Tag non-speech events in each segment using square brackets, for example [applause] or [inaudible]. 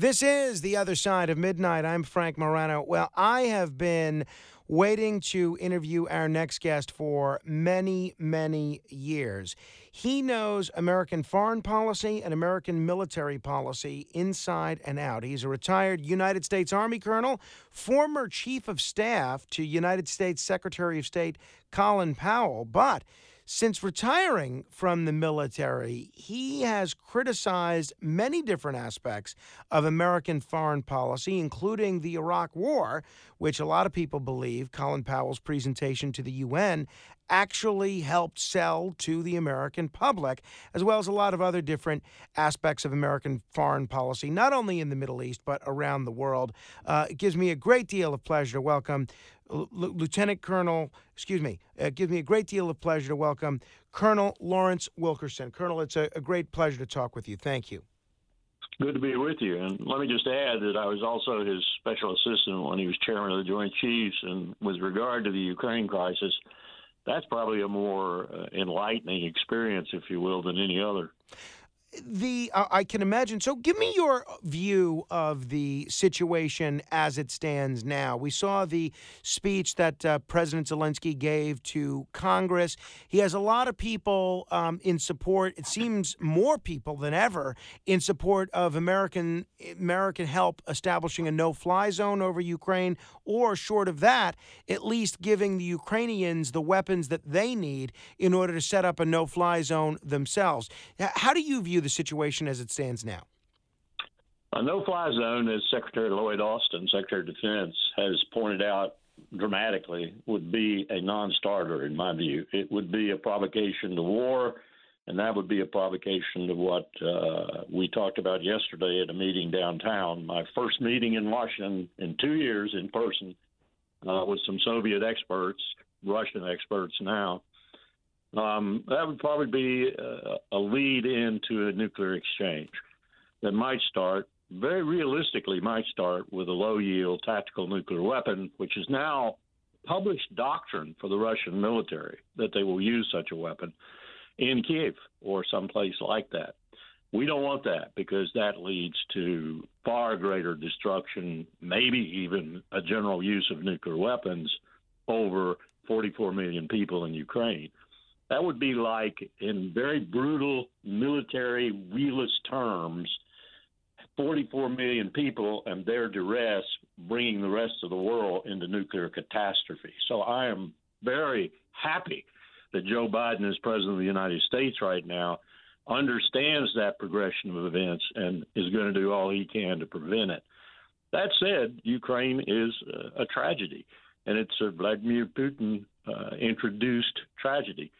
This is The Other Side of Midnight. I'm Frank Morano. Well, I have been waiting to interview our next guest for many, many years. He knows American foreign policy and American military policy inside and out. He's a retired United States Army colonel, former chief of staff to United States Secretary of State Colin Powell, but since retiring from the military, he has criticized many different aspects of American foreign policy, including the Iraq War, which a lot of people believe Colin Powell's presentation to the UN actually helped sell to the American public, as well as a lot of other different aspects of American foreign policy, not only in the Middle East, but around the world. Uh, it gives me a great deal of pleasure to welcome L- Lieutenant Colonel, excuse me, it gives me a great deal of pleasure to welcome Colonel Lawrence Wilkerson. Colonel, it's a, a great pleasure to talk with you. Thank you. Good to be with you. And let me just add that I was also his special assistant when he was chairman of the Joint Chiefs. And with regard to the Ukraine crisis, that's probably a more uh, enlightening experience, if you will, than any other the uh, I can imagine. So, give me your view of the situation as it stands now. We saw the speech that uh, President Zelensky gave to Congress. He has a lot of people um, in support. It seems more people than ever in support of American American help establishing a no-fly zone over Ukraine, or short of that, at least giving the Ukrainians the weapons that they need in order to set up a no-fly zone themselves. How do you view view the situation as it stands now? A no fly zone, as Secretary Lloyd Austin, Secretary of Defense, has pointed out dramatically, would be a non starter, in my view. It would be a provocation to war, and that would be a provocation to what uh, we talked about yesterday at a meeting downtown. My first meeting in Washington in two years in person uh, with some Soviet experts, Russian experts now. Um, that would probably be a, a lead into a nuclear exchange that might start, very realistically, might start with a low yield tactical nuclear weapon, which is now published doctrine for the Russian military that they will use such a weapon in Kiev or someplace like that. We don't want that because that leads to far greater destruction, maybe even a general use of nuclear weapons over 44 million people in Ukraine. That would be like, in very brutal military realist terms, 44 million people and their duress bringing the rest of the world into nuclear catastrophe. So I am very happy that Joe Biden, as president of the United States right now, understands that progression of events and is going to do all he can to prevent it. That said, Ukraine is a tragedy, and it's a Vladimir Putin uh, introduced tragedy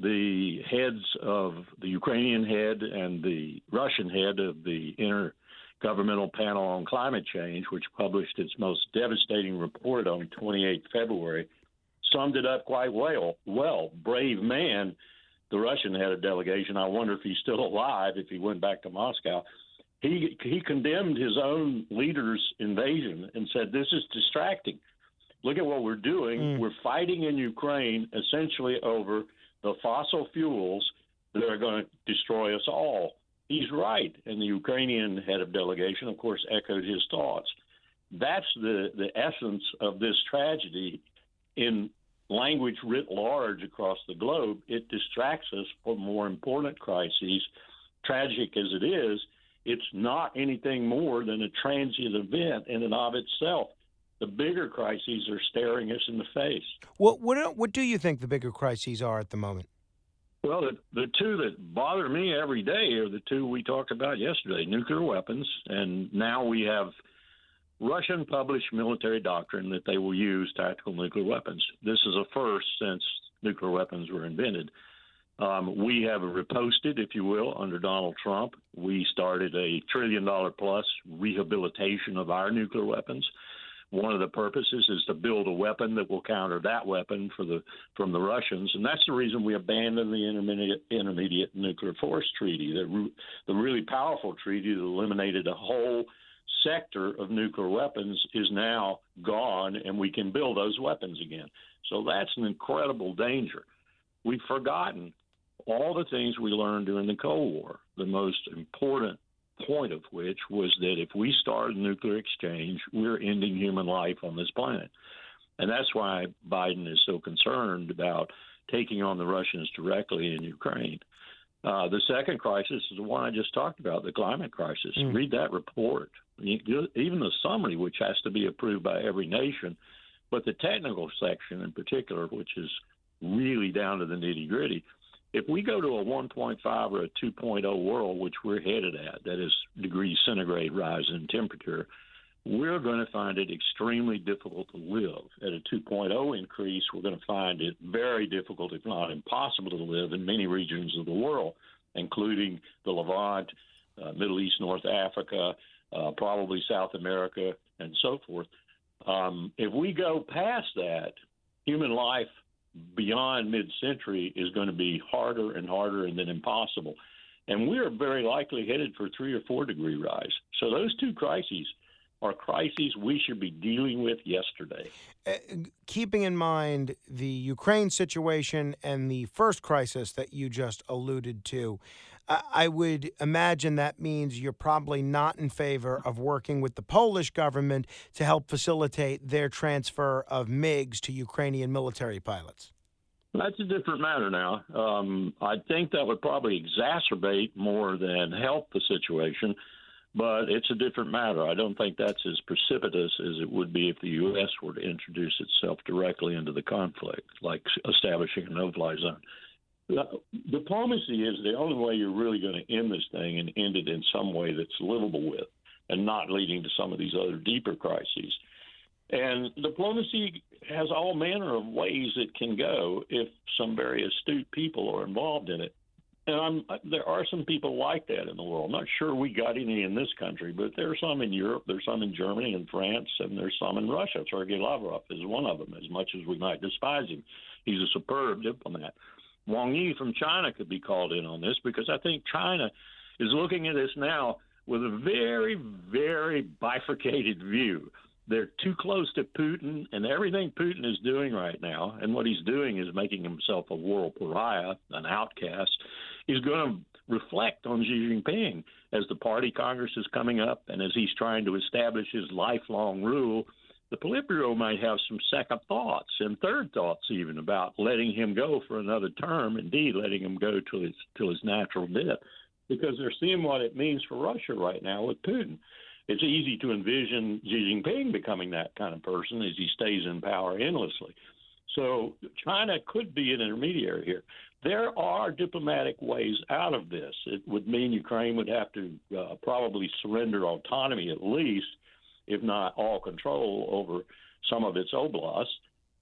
the heads of the Ukrainian head and the Russian head of the Intergovernmental Panel on Climate Change, which published its most devastating report on 28 February, summed it up quite well. Well, brave man, the Russian head of delegation. I wonder if he's still [laughs] alive if he went back to Moscow. He he condemned his own leader's invasion and said this is distracting. Look at what we're doing. Mm. We're fighting in Ukraine essentially over the fossil fuels that are going to destroy us all. He's right. And the Ukrainian head of delegation, of course, echoed his thoughts. That's the, the essence of this tragedy in language writ large across the globe. It distracts us from more important crises. Tragic as it is, it's not anything more than a transient event in and of itself the bigger crises are staring us in the face. What what what do you think the bigger crises are at the moment? Well, the, the two that bother me every day are the two we talked about yesterday: nuclear weapons, and now we have Russian published military doctrine that they will use tactical nuclear weapons. This is a first since nuclear weapons were invented. Um, we have reposted, if you will, under Donald Trump. We started a trillion dollar plus rehabilitation of our nuclear weapons. One of the purposes is to build a weapon that will counter that weapon for the from the Russians, and that's the reason we abandoned the intermediate intermediate nuclear force treaty, the the really powerful treaty that eliminated a whole sector of nuclear weapons is now gone, and we can build those weapons again. So that's an incredible danger. We've forgotten all the things we learned during the Cold War. The most important point of which was that if we start a nuclear exchange, we're ending human life on this planet. And that's why Biden is so concerned about taking on the Russians directly in Ukraine. Uh, the second crisis is the one I just talked about, the climate crisis. Mm. Read that report. Even the summary, which has to be approved by every nation, but the technical section in particular, which is really down to the nitty gritty, if we go to a 1.5 or a 2.0 world, which we're headed at, that is degrees centigrade rise in temperature, we're going to find it extremely difficult to live. At a 2.0 increase, we're going to find it very difficult, if not impossible, to live in many regions of the world, including the Levant, uh, Middle East, North Africa, uh, probably South America, and so forth. Um, if we go past that, human life beyond mid century is going to be harder and harder and then impossible. And we're very likely headed for three or four degree rise. So those two crises are crises we should be dealing with yesterday. Uh, keeping in mind the Ukraine situation and the first crisis that you just alluded to, I would imagine that means you're probably not in favor of working with the Polish government to help facilitate their transfer of MiGs to Ukrainian military pilots. That's a different matter now. Um, I think that would probably exacerbate more than help the situation, but it's a different matter. I don't think that's as precipitous as it would be if the U.S. were to introduce itself directly into the conflict, like establishing a no fly zone diplomacy is the only way you're really going to end this thing and end it in some way that's livable with and not leading to some of these other deeper crises. And diplomacy has all manner of ways it can go if some very astute people are involved in it. And I'm, there are some people like that in the world. I'm not sure we got any in this country, but there are some in Europe, there's some in Germany and France, and there's some in Russia. Sergei Lavrov is one of them, as much as we might despise him. He's a superb diplomat. Wang Yi from China could be called in on this because I think China is looking at this now with a very, very bifurcated view. They're too close to Putin, and everything Putin is doing right now, and what he's doing is making himself a world pariah, an outcast, is going to reflect on Xi Jinping as the party Congress is coming up and as he's trying to establish his lifelong rule the Politburo might have some second thoughts and third thoughts even about letting him go for another term, indeed letting him go till his till his natural death, because they're seeing what it means for Russia right now with Putin. It's easy to envision Xi Jinping becoming that kind of person as he stays in power endlessly. So China could be an intermediary here. There are diplomatic ways out of this. It would mean Ukraine would have to uh, probably surrender autonomy at least if not all control over some of its oblasts.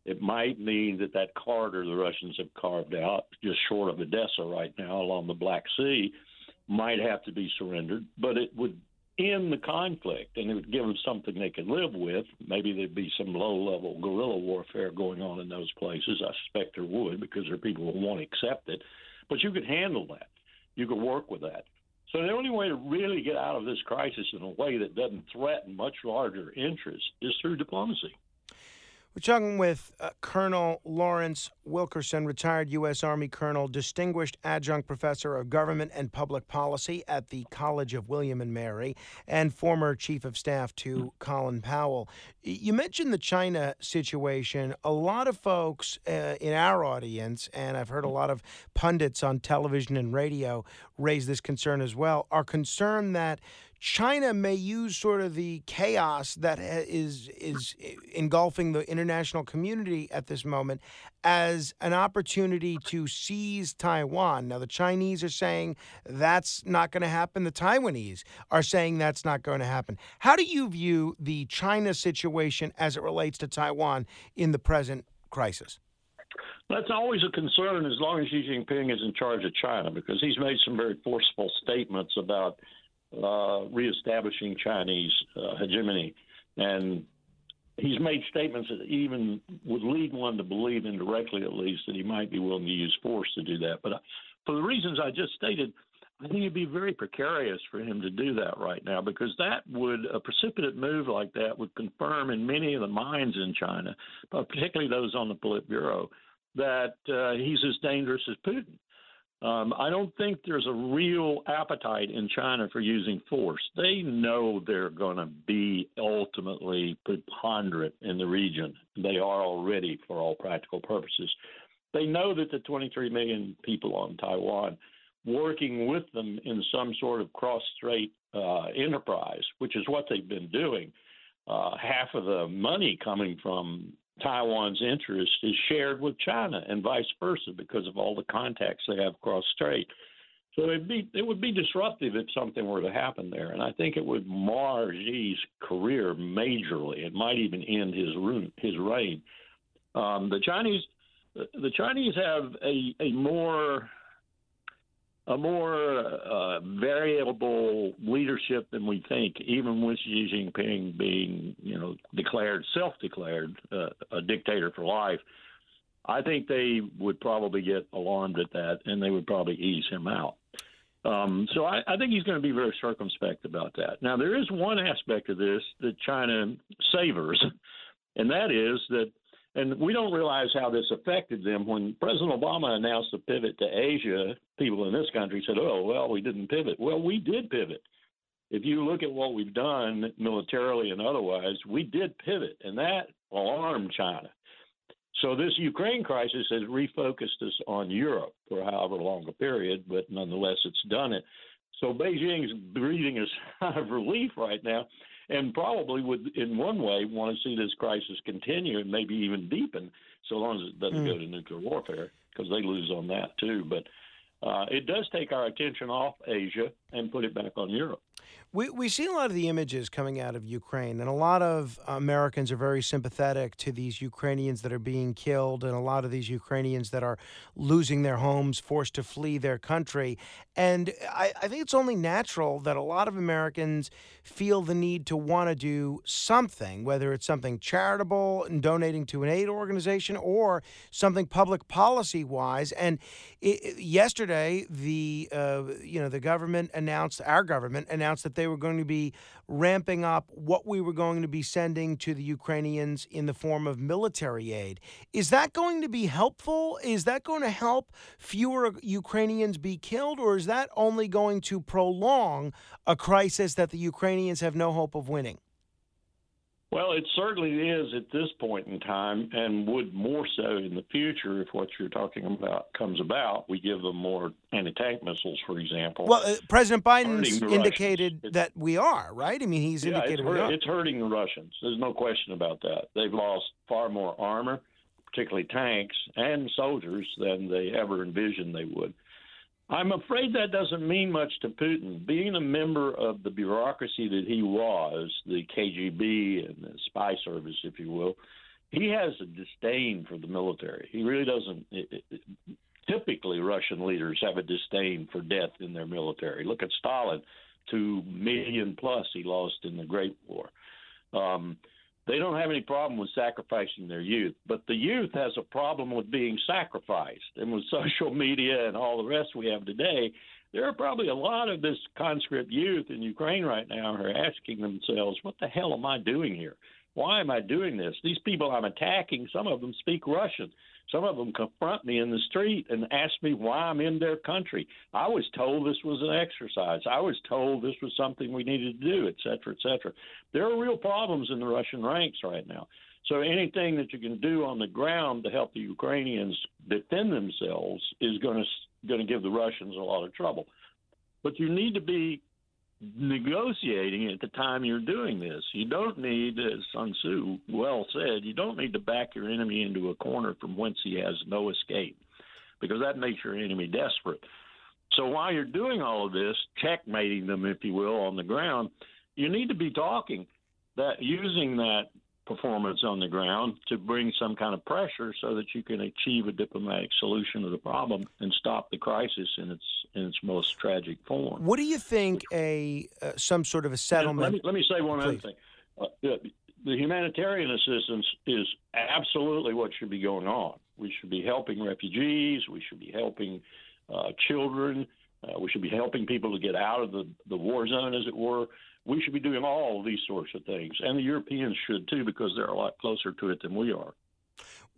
It might mean that that corridor the Russians have carved out just short of Odessa right now along the Black Sea might have to be surrendered, but it would end the conflict and it would give them something they could live with. Maybe there'd be some low level guerrilla warfare going on in those places. I suspect there would because there are people who won't accept it. But you could handle that. You could work with that. So the only way to really get out of this crisis in a way that doesn't threaten much larger interests is through diplomacy. We're talking with uh, Colonel Lawrence Wilkerson, retired U.S. Army Colonel, distinguished adjunct professor of government and public policy at the College of William and Mary, and former chief of staff to Colin Powell. You mentioned the China situation. A lot of folks uh, in our audience, and I've heard a lot of pundits on television and radio raise this concern as well, are concerned that China may use sort of the chaos that is is engulfing the international community at this moment as an opportunity to seize Taiwan. Now the Chinese are saying that's not going to happen. The Taiwanese are saying that's not going to happen. How do you view the China situation as it relates to Taiwan in the present crisis? That's always a concern as long as Xi Jinping is in charge of China because he's made some very forceful statements about uh, reestablishing Chinese uh, hegemony. And he's made statements that even would lead one to believe, indirectly at least, that he might be willing to use force to do that. But uh, for the reasons I just stated, I think it'd be very precarious for him to do that right now because that would a precipitate move like that would confirm in many of the minds in China, particularly those on the Politburo, that uh, he's as dangerous as Putin. Um, I don't think there's a real appetite in China for using force. They know they're going to be ultimately preponderant in the region. They are already, for all practical purposes. They know that the 23 million people on Taiwan working with them in some sort of cross-strait uh, enterprise, which is what they've been doing. Uh, half of the money coming from Taiwan's interest is shared with China and vice versa because of all the contacts they have cross strait. So it'd be it would be disruptive if something were to happen there, and I think it would mar Xi's career majorly. It might even end his his reign. Um, the Chinese the Chinese have a a more a more uh, variable leadership than we think, even with Xi Jinping being, you know, declared, self-declared uh, a dictator for life. I think they would probably get alarmed at that, and they would probably ease him out. Um, so I, I think he's going to be very circumspect about that. Now, there is one aspect of this that China savors, and that is that and we don't realize how this affected them. When President Obama announced the pivot to Asia, people in this country said, oh, well, we didn't pivot. Well, we did pivot. If you look at what we've done militarily and otherwise, we did pivot, and that alarmed China. So this Ukraine crisis has refocused us on Europe for however long a period, but nonetheless, it's done it. So Beijing's breathing a [laughs] sigh of relief right now and probably would, in one way, want to see this crisis continue and maybe even deepen, so long as it doesn't mm. go to nuclear warfare, because they lose on that too. But uh, it does take our attention off Asia and put it back on Europe. We, we see a lot of the images coming out of Ukraine, and a lot of Americans are very sympathetic to these Ukrainians that are being killed, and a lot of these Ukrainians that are losing their homes, forced to flee their country. And I, I think it's only natural that a lot of Americans feel the need to want to do something, whether it's something charitable and donating to an aid organization or something public policy wise. And it, yesterday, the uh, you know the government announced, our government announced that they were going to be ramping up what we were going to be sending to the Ukrainians in the form of military aid. Is that going to be helpful? Is that going to help fewer Ukrainians be killed, or is that only going to prolong a crisis that the Ukrainians have no hope of winning? Well, it certainly is at this point in time, and would more so in the future if what you're talking about comes about. We give them more anti-tank missiles, for example. Well, uh, President Biden's indicated that we are right. I mean, he's yeah, indicated it's, we are. It's hurting the Russians. There's no question about that. They've lost far more armor, particularly tanks and soldiers, than they ever envisioned they would. I'm afraid that doesn't mean much to Putin. Being a member of the bureaucracy that he was, the KGB and the spy service, if you will, he has a disdain for the military. He really doesn't. It, it, typically, Russian leaders have a disdain for death in their military. Look at Stalin, two million plus he lost in the Great War. Um, they don't have any problem with sacrificing their youth, but the youth has a problem with being sacrificed. And with [laughs] social media and all the rest we have today, there are probably a lot of this conscript youth in Ukraine right now who are asking themselves, what the hell am I doing here? Why am I doing this? These people I'm attacking, some of them speak Russian. Some of them confront me in the street and ask me why I'm in their country. I was told this was an exercise. I was told this was something we needed to do, et cetera, et cetera. There are real problems in the Russian ranks right now. So anything that you can do on the ground to help the Ukrainians defend themselves is going to going to give the Russians a lot of trouble. But you need to be negotiating at the time you're doing this. You don't need, as Sun Tzu well said, you don't need to back your enemy into a corner from whence he has no escape, because that makes your enemy desperate. So while you're doing all of this, checkmating them, if you will, on the ground, you need to be talking that using that performance on the ground to bring some kind of pressure so that you can achieve a diplomatic solution of the problem and stop the crisis in its in its most tragic form. What do you think a uh, some sort of a settlement? Let me, let me say one Please. other thing. Uh, the, the humanitarian assistance is absolutely what should be going on. We should be helping refugees. We should be helping uh, children. Uh, we should be helping people to get out of the, the war zone, as it were. We should be doing all these sorts of things. And the Europeans should too, because they're a lot closer to it than we are.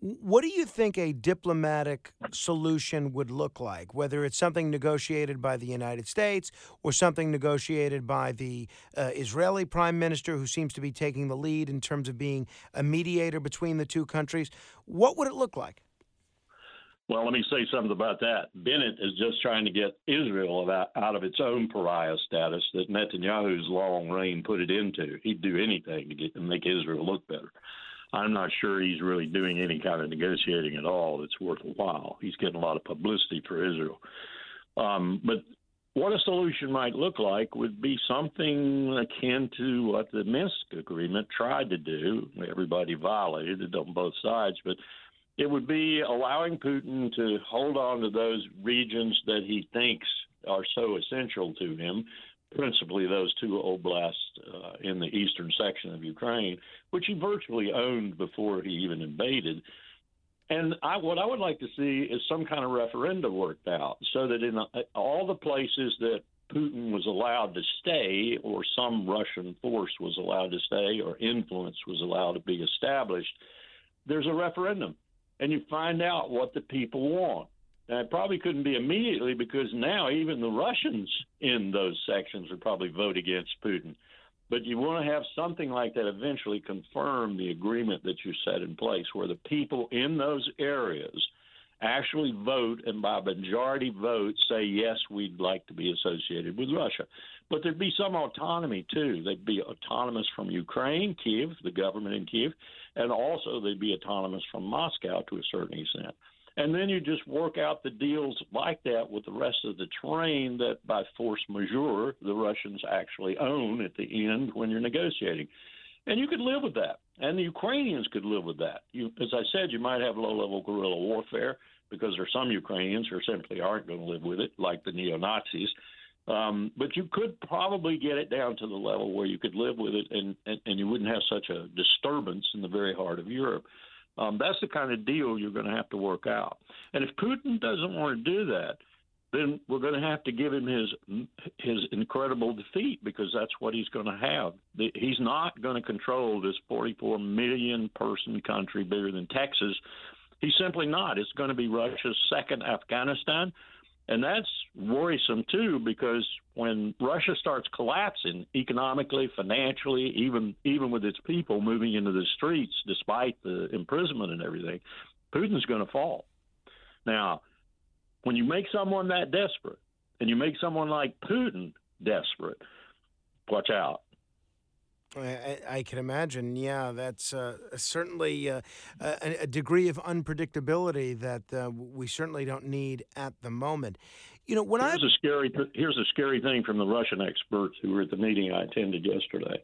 What do you think a diplomatic solution would look like? Whether it's something negotiated by the United States or something negotiated by the uh, Israeli prime minister, who seems to be taking the lead in terms of being a mediator between the two countries, what would it look like? Well, let me say something about that. Bennett is just trying to get Israel out, of its own pariah status that Netanyahu's long reign put it into. He'd do anything to get to make Israel look better. I'm not sure he's really doing any kind of negotiating at all that's worth a while. He's getting a lot of publicity for Israel. Um, but what a solution might look like would be something akin to what the Minsk agreement tried to do. Everybody violated it on both sides, but it would be allowing Putin to hold on to those regions that he thinks are so essential to him, principally those two oblasts uh, in the eastern section of Ukraine, which he virtually owned before he even invaded. And I, what I would like to see is some kind of referendum worked out so that in uh, all the places that Putin was allowed to stay, or some Russian force was allowed to stay, or influence was allowed to be established, there's a referendum and you find out what the people want. Now, it probably couldn't be immediately because now even the Russians in those sections would probably vote against Putin. But you want to have something like that eventually confirm the agreement that you set in place, where the people in those areas actually vote and by majority vote say, yes, we'd like to be associated with Russia. But there'd be some autonomy, too. They'd be autonomous from Ukraine, Kiev, the government in Kiev, and also they'd be autonomous from Moscow to a certain extent. And then you just work out the deals like that with the rest of the terrain that by force majeure the Russians actually own at the end when you're negotiating. And you could live with that. And the Ukrainians could live with that. You, as I said, you might have low level guerrilla warfare because there are some Ukrainians who simply aren't going to live with it, like the neo Nazis. Um, but you could probably get it down to the level where you could live with it and, and, and you wouldn't have such a disturbance in the very heart of Europe. Um, that's the kind of deal you're going to have to work out. And if Putin doesn't want to do that, then we're going to have to give him his his incredible defeat because that's what he's going to have. He's not going to control this 44 million person country bigger than Texas. He's simply not. It's going to be Russia's second Afghanistan. And that's worrisome too, because when Russia starts collapsing economically, financially, even even with its people moving into the streets despite the imprisonment and everything, Putin's going to fall. Now, when you make someone that desperate, and you make someone like Putin desperate, watch out. I, I, can imagine. Yeah, that's uh, certainly uh, a, a, degree of unpredictability that uh, we certainly don't need at the moment. You know, when here's I a scary here's a scary thing from the Russian experts who were at the meeting I attended yesterday.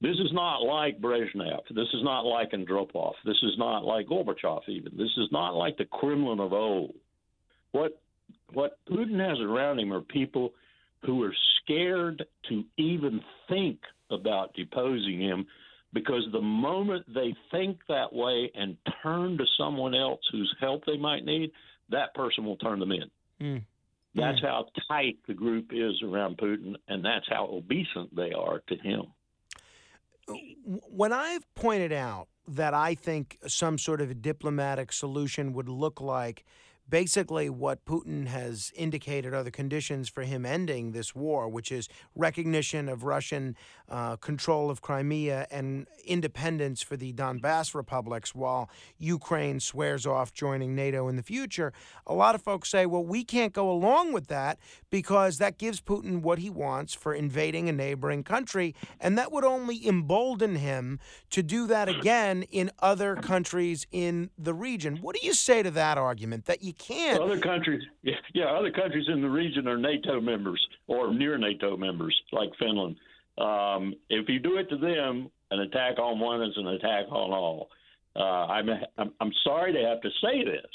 This is not like Brezhnev. This is not like Andropov. This is not like Gorbachev. Even this is not like the Kremlin of old. What what Putin has around him are people who are scared to even think about deposing him because the moment they think that way and turn to someone else whose help they might need, that person will turn them in. Mm. That's mm. how tight the group is around Putin, and that's how obeisant they are to him. When I've pointed out that I think some sort of a diplomatic solution would look like basically what Putin has indicated are the conditions for him ending this war, which is recognition of Russian uh, control of Crimea and independence for the Donbass republics while Ukraine swears off joining NATO in the future. A lot of folks say, well, we can't go along with that because that gives Putin what he wants for invading a neighboring country, and that would only embolden him to do that again in other countries in the region. What do you say to that argument that you can't? Other countries, yeah, other countries in the region are NATO members or near NATO members, like Finland Um, if you do it to them, an attack on one is an attack on all. Uh, I'm, I'm I'm sorry to have to say this,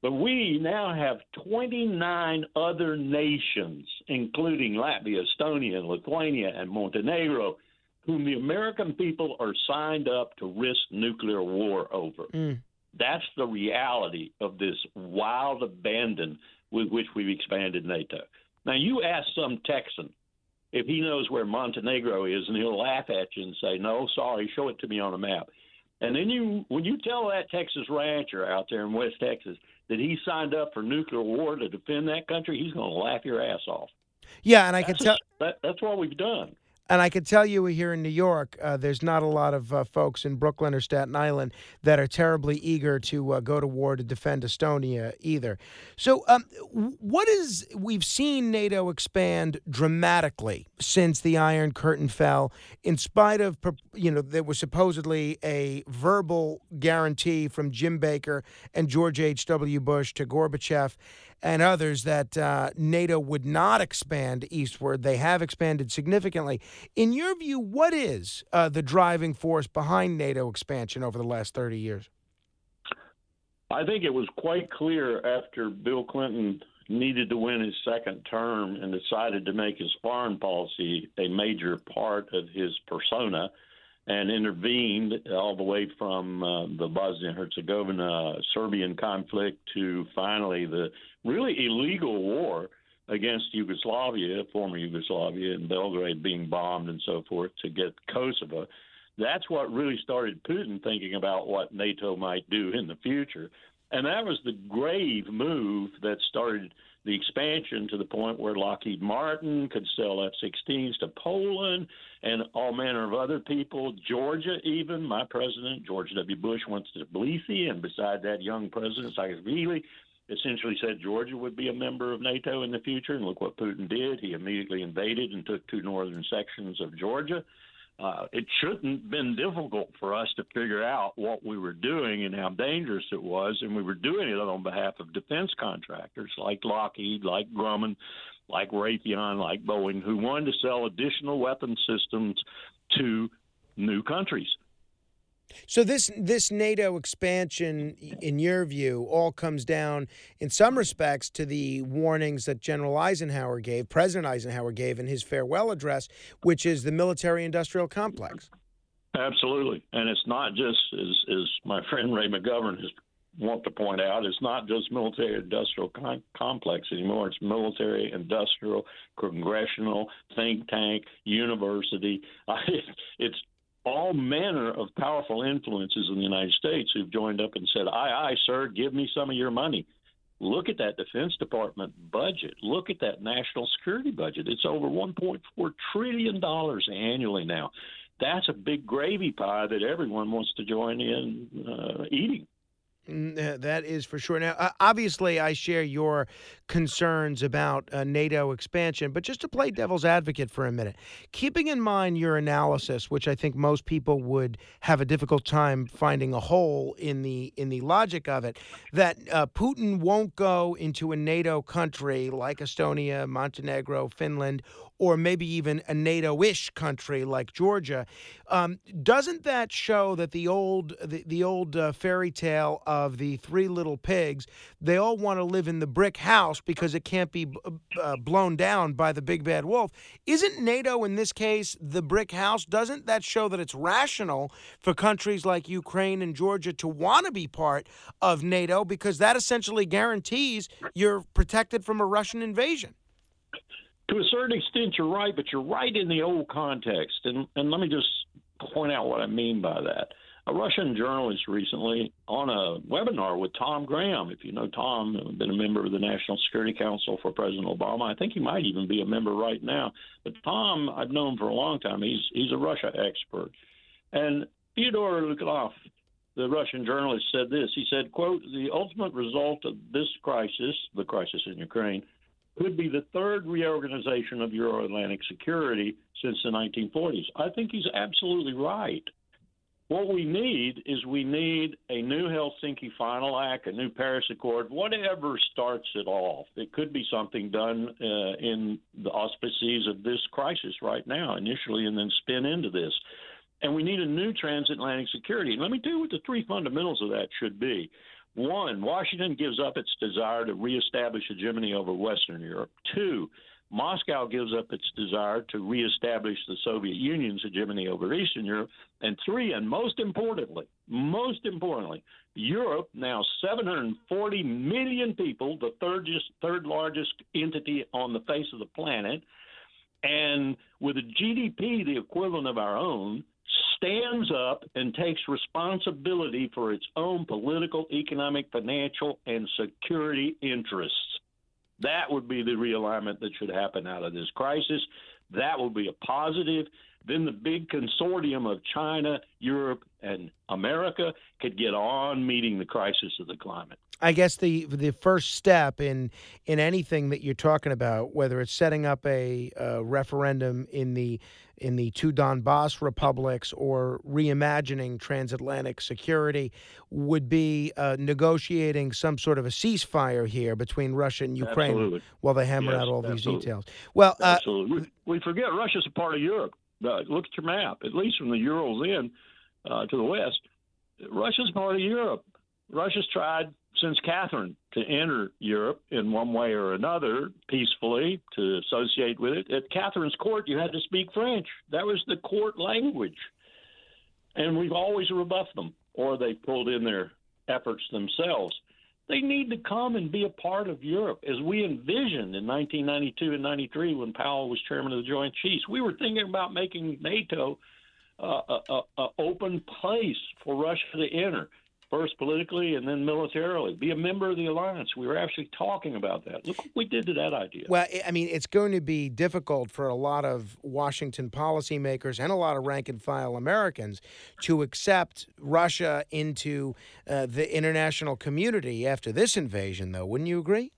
but we now have 29 other nations, including Latvia, Estonia, and Lithuania, and Montenegro, whom the American people are signed up to risk nuclear war over. Mm. That's the reality of this wild abandon with which we've expanded NATO. Now, you ask some Texan if he knows where Montenegro is, and he'll laugh at you and say, "No, sorry, show it to me on a map." And then you, when you tell that Texas rancher out there in West Texas that he signed up for nuclear war to defend that country, he's going to laugh your ass off. Yeah, and I that's can tell that, that's what we've done. And I can tell you here in New York, uh, there's not a lot of uh, folks in Brooklyn or Staten Island that are terribly eager to uh, go to war to defend Estonia either. So, um, what is we've seen NATO expand dramatically since the Iron Curtain fell, in spite of you know there was supposedly a verbal guarantee from Jim Baker and George H. W. Bush to Gorbachev and others that uh, NATO would not expand eastward. They have expanded significantly. In your view, what is uh, the driving force behind NATO expansion over the last 30 years? I think it was quite clear after Bill Clinton needed to win his second term and decided to make his foreign policy a major part of his persona and intervened all the way from uh, the Bosnia Herzegovina Serbian conflict to finally the really illegal war against Yugoslavia, former Yugoslavia, and Belgrade being bombed and so forth to get Kosovo. That's what really started Putin thinking about what NATO might do in the future. And that was the grave move that started the expansion to the point where Lockheed Martin could sell F 16s to Poland and all manner of other people. Georgia, even, my president, George W. Bush, went to Tbilisi, and beside that young president, Saakashvili, essentially said Georgia would be a member of NATO in the future. And look what Putin did. He immediately invaded and took two northern sections of Georgia. Uh, it shouldn't have been difficult for us to figure out what we were doing and how dangerous it was. And we were doing it on behalf of defense contractors like Lockheed, like Grumman, like Raytheon, like Boeing, who wanted to sell additional weapon systems to new countries. So this this NATO expansion, in your view, all comes down in some respects to the warnings that General Eisenhower gave, President Eisenhower gave in his farewell address, which is the military-industrial complex. Absolutely, and it's not just as as my friend Ray McGovern has want to point out it's not just military industrial con- complex anymore. It's military industrial congressional think tank university. [laughs] It's all manner of powerful influences in the United States who've joined up and said, "Aye, aye, sir, give me some of your money." Look at that Defense Department budget. Look at that national security budget. It's over 1.4 trillion dollars annually now. That's a big gravy pie that everyone wants to join in uh, eating. Uh, that is for sure. Now, obviously, I share your concerns about uh, NATO expansion, but just to play devil's advocate for a minute, keeping in mind your analysis, which I think most people would have a difficult time finding a hole in the in the logic of it, that uh, Putin won't go into a NATO country like Estonia, Montenegro, Finland, or maybe even a NATO-ish country like Georgia. Um, doesn't that show that the old the, the old uh, fairy tale of the three little pigs, they all want to live in the brick house because it can't be uh, blown down by the big bad wolf? Isn't NATO in this case the brick house? Doesn't that show that it's rational for countries like Ukraine and Georgia to want to be part of NATO because that essentially guarantees you're protected from a Russian invasion? To a certain extent, you're right, but you're right in the old context. And, and let me just point out what I mean by that. A Russian journalist recently on a webinar with Tom Graham. If you know Tom, been a member of the National Security Council for President Obama. I think he might even be a member right now. But Tom, I've known for a long time. He's he's a Russia expert. And Fyodor Lukianov, the Russian journalist, said this. He said, "quote The ultimate result of this crisis, the crisis in Ukraine, could be the third reorganization of Euro Atlantic security since the 1940s. I think he's absolutely right. What we need is we need a new Helsinki Final Act, a new Paris Accord, whatever starts it off. It could be something done uh, in the auspices of this crisis right now, initially, and then spin into this. And we need a new transatlantic security. And let me tell you what the three fundamentals of that should be. One, Washington gives up its desire to reestablish hegemony over Western Europe. Two, Moscow gives up its desire to reestablish the Soviet Union's hegemony over Eastern Europe. And three, and most importantly, most importantly, Europe, now 740 million people, the third, third largest entity on the face of the planet, and with a GDP the equivalent of our own, stands up and takes responsibility for its own political, economic, financial, and security interests. That would be the realignment that should happen out of this crisis. That would be a positive. Then the big consortium of China, Europe, and America could get on meeting the crisis of the climate. I guess the the first step in in anything that you're talking about, whether it's setting up a, a referendum in the in the two Donbass republics or reimagining transatlantic security, would be uh, negotiating some sort of a ceasefire here between Russia and Ukraine absolutely. while they hammer yes, out all absolutely. these details. Well, uh, absolutely. We, we, forget Russia's a part of Europe. Uh, look at your map. At least from the Urals in uh, to the west, Russia's part of Europe. Russia's tried since Catherine to enter Europe in one way or another peacefully to associate with it. At Catherine's court, you had to speak French. That was the court language. And we've always rebuffed them, or they pulled in their efforts themselves. They need to come and be a part of Europe as we envisioned in 1992 and 93 when Powell was chairman of the Joint Chiefs. We were thinking about making NATO uh, a, a, a open place for Russia to enter first politically and then militarily. Be a member of the alliance. We were actually talking about that. Look what we did to that idea. Well, I mean, it's going to be difficult for a lot of Washington policymakers and a lot of rank and file Americans to accept Russia into uh, the international community after this invasion, though. Wouldn't you agree?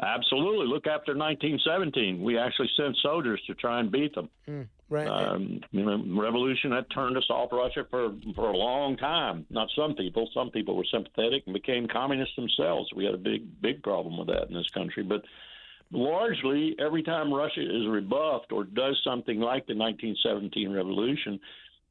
Absolutely. Look, after 1917, we actually sent soldiers to try and beat them. Mm. Right. Um, you know, revolution that turned us off Russia for for a long time. Not some people. Some people were sympathetic and became communists themselves. We had a big big problem with that in this country. But largely, every time Russia is rebuffed or does something like the 1917 revolution,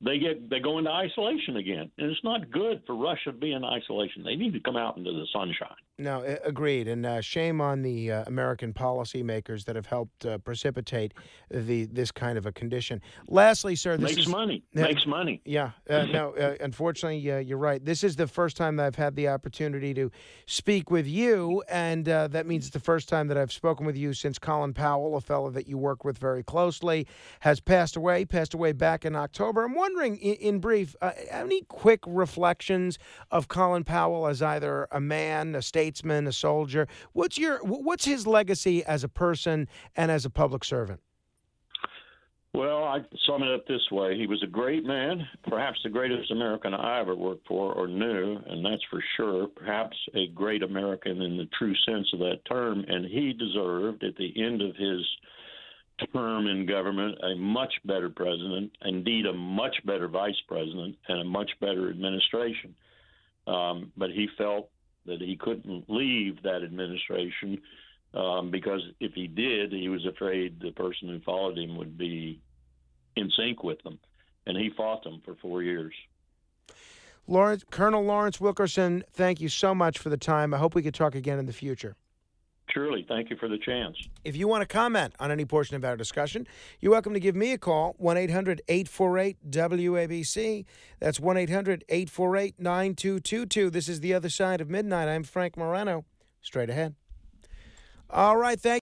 they get they go into isolation again, and it's not good for Russia to be in isolation. They need to come out into the sunshine. No, agreed, and uh, shame on the uh, American policymakers that have helped uh, precipitate the this kind of a condition. Lastly, sir, this makes is, money. makes money. Yeah, uh, no, uh, unfortunately, you're right. This is the first time that I've had the opportunity to speak with you, and uh, that means it's the first time that I've spoken with you since Colin Powell, a fellow that you work with very closely, has passed away. Passed away back in October. I'm wondering, in, in brief, uh, any quick reflections of Colin Powell as either a man, a statesman, a soldier. What's your what's his legacy as a person and as a public servant? Well, I sum it up this way. He was a great man, perhaps the greatest American I ever worked for or knew, and that's for sure. Perhaps a great American in the true sense of that term. And he deserved, at the end of his term in government, a much better president, indeed, a much better vice president, and a much better administration. Um, but he felt that he couldn't leave that administration um, because if he did, he was afraid the person who followed him would be in sync with them, and he fought them for four years. Lawrence, Colonel Lawrence Wilkerson, thank you so much for the time. I hope we could talk again in the future. Surely. Thank you for the chance. If you want to comment on any portion of our discussion, you're welcome to give me a call, 1 800 848 WABC. That's 1 800 848 9222. This is The Other Side of Midnight. I'm Frank Morano. Straight ahead. All right. Thank